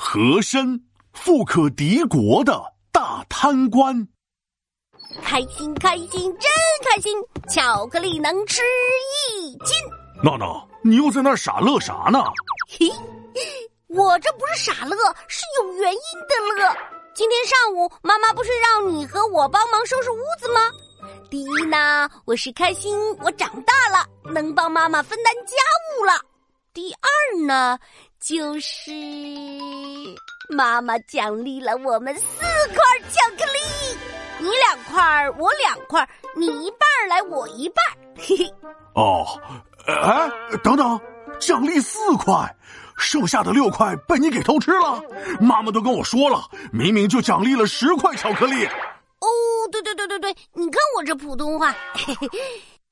和珅，富可敌国的大贪官。开心，开心，真开心！巧克力能吃一斤。娜娜，你又在那儿傻乐啥呢？嘿，我这不是傻乐，是有原因的乐。今天上午，妈妈不是让你和我帮忙收拾屋子吗？第一呢，我是开心，我长大了，能帮妈妈分担家务了。第二呢，就是妈妈奖励了我们四块巧克力，你两块，我两块，你一半来，我一半。嘿嘿。哦，哎，等等，奖励四块，剩下的六块被你给偷吃了。妈妈都跟我说了，明明就奖励了十块巧克力。哦，对对对对对，你看我这普通话。嘿嘿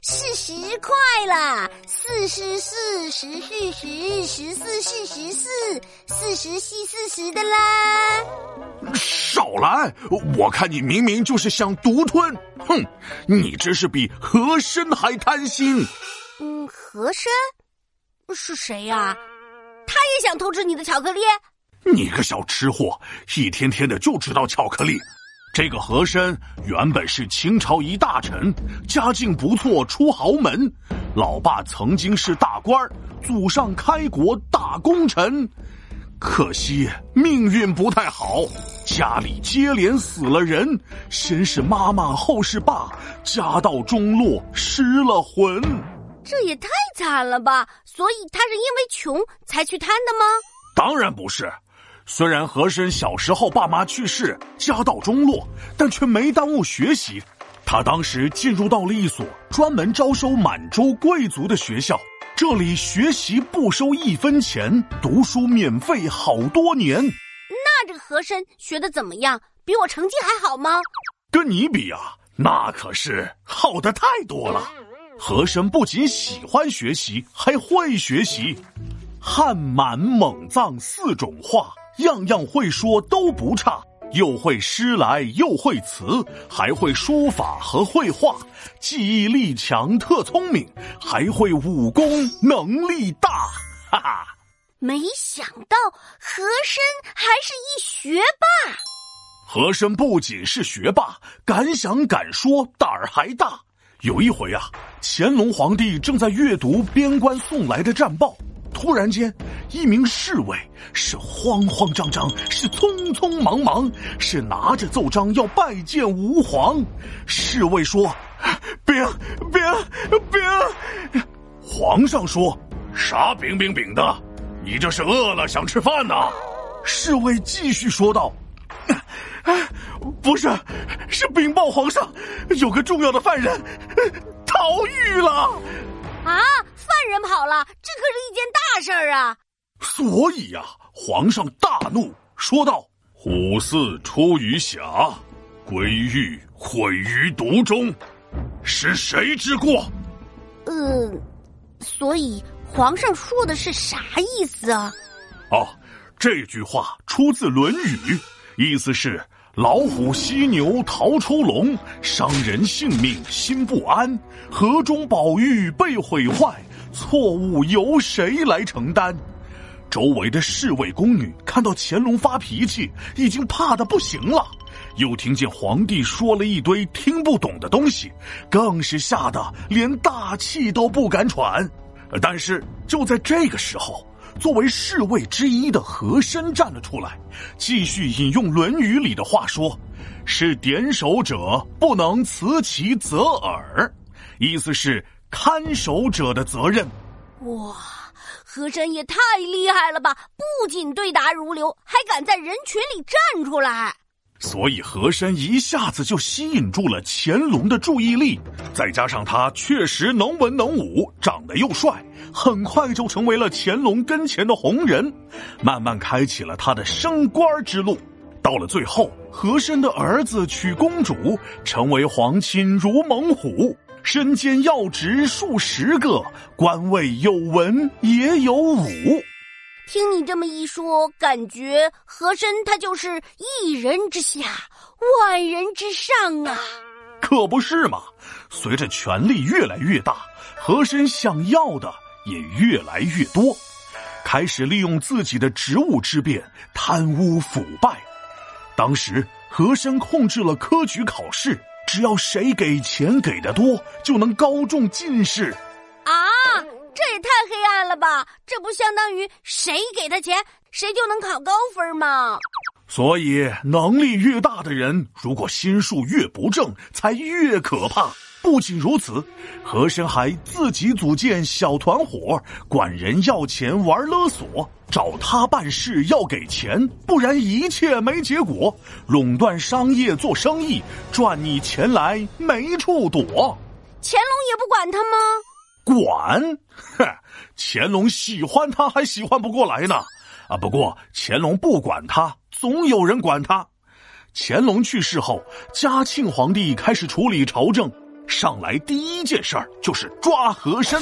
是十块啦，四十四十是十，十四是十四，四十系四十的啦。少来！我看你明明就是想独吞，哼！你这是比和珅还贪心。嗯，和珅是谁呀？他也想偷吃你的巧克力？你个小吃货，一天天的就知道巧克力。这个和珅原本是清朝一大臣，家境不错，出豪门。老爸曾经是大官祖上开国大功臣。可惜命运不太好，家里接连死了人，先是妈妈，后是爸，家道中落，失了魂。这也太惨了吧！所以他是因为穷才去贪的吗？当然不是。虽然和珅小时候爸妈去世，家道中落，但却没耽误学习。他当时进入到了一所专门招收满洲贵族的学校，这里学习不收一分钱，读书免费好多年。那这个和珅学的怎么样？比我成绩还好吗？跟你比啊，那可是好的太多了。和珅不仅喜欢学习，还会学习，汉满蒙藏四种话。样样会说都不差，又会诗来，又会词，还会书法和绘画，记忆力强，特聪明，还会武功，能力大，哈哈！没想到和珅还是一学霸。和珅不仅是学霸，敢想敢说，胆儿还大。有一回啊，乾隆皇帝正在阅读边关送来的战报。突然间，一名侍卫是慌慌张张，是匆匆忙忙，是拿着奏章要拜见吾皇。侍卫说：“禀禀禀。”皇上说：“啥禀禀禀的？你这是饿了想吃饭呢？”侍卫继续说道：“ 不是，是禀报皇上，有个重要的犯人 逃狱了。”啊！犯人跑了，这可是一件大事儿啊！所以呀，皇上大怒，说道：“虎嗣出于峡，龟玉毁于毒中，是谁之过？”呃，所以皇上说的是啥意思啊？哦，这句话出自《论语》，意思是。老虎犀牛逃出笼，伤人性命心不安。河中宝玉被毁坏，错误由谁来承担？周围的侍卫宫女看到乾隆发脾气，已经怕的不行了。又听见皇帝说了一堆听不懂的东西，更是吓得连大气都不敢喘。但是就在这个时候。作为侍卫之一的和珅站了出来，继续引用《论语》里的话说：“是点守者不能辞其责耳。”意思是看守者的责任。哇，和珅也太厉害了吧！不仅对答如流，还敢在人群里站出来。所以和珅一下子就吸引住了乾隆的注意力，再加上他确实能文能武，长得又帅，很快就成为了乾隆跟前的红人，慢慢开启了他的升官之路。到了最后，和珅的儿子娶公主，成为皇亲如猛虎，身兼要职数十个，官位有文也有武。听你这么一说，感觉和珅他就是一人之下，万人之上啊！可不是嘛！随着权力越来越大，和珅想要的也越来越多。开始利用自己的职务之便贪污腐败。当时和珅控制了科举考试，只要谁给钱给的多，就能高中进士。啊，这也太黑暗了吧！这不相当于谁给他钱，谁就能考高分吗？所以，能力越大的人，如果心术越不正，才越可怕。不仅如此，和珅还自己组建小团伙，管人要钱玩勒索，找他办事要给钱，不然一切没结果。垄断商业做生意，赚你钱来没处躲。乾隆也不管他吗？管，哼！乾隆喜欢他还喜欢不过来呢。啊，不过乾隆不管他，总有人管他。乾隆去世后，嘉庆皇帝开始处理朝政。上来第一件事儿就是抓和珅，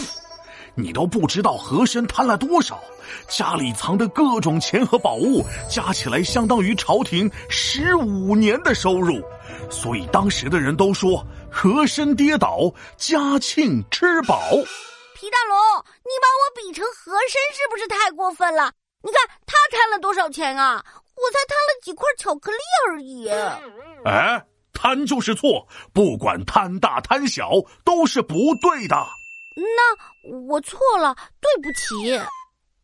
你都不知道和珅贪了多少，家里藏的各种钱和宝物加起来相当于朝廷十五年的收入，所以当时的人都说和珅跌倒，嘉庆吃饱。皮大龙，你把我比成和珅是不是太过分了？你看他贪了多少钱啊？我才贪了几块巧克力而已。哎。贪就是错，不管贪大贪小都是不对的。那我错了，对不起。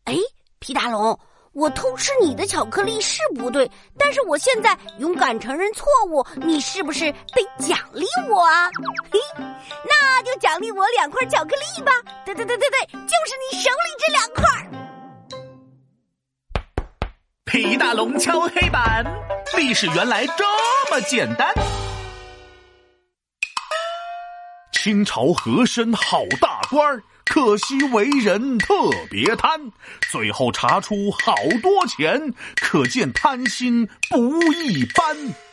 哎，皮大龙，我偷吃你的巧克力是不对，但是我现在勇敢承认错误，你是不是得奖励我啊？嘿，那就奖励我两块巧克力吧。对对对对对，就是你手里这两块。皮大龙敲黑板，历史原来这么简单。清朝和珅好大官儿，可惜为人特别贪，最后查出好多钱，可见贪心不一般。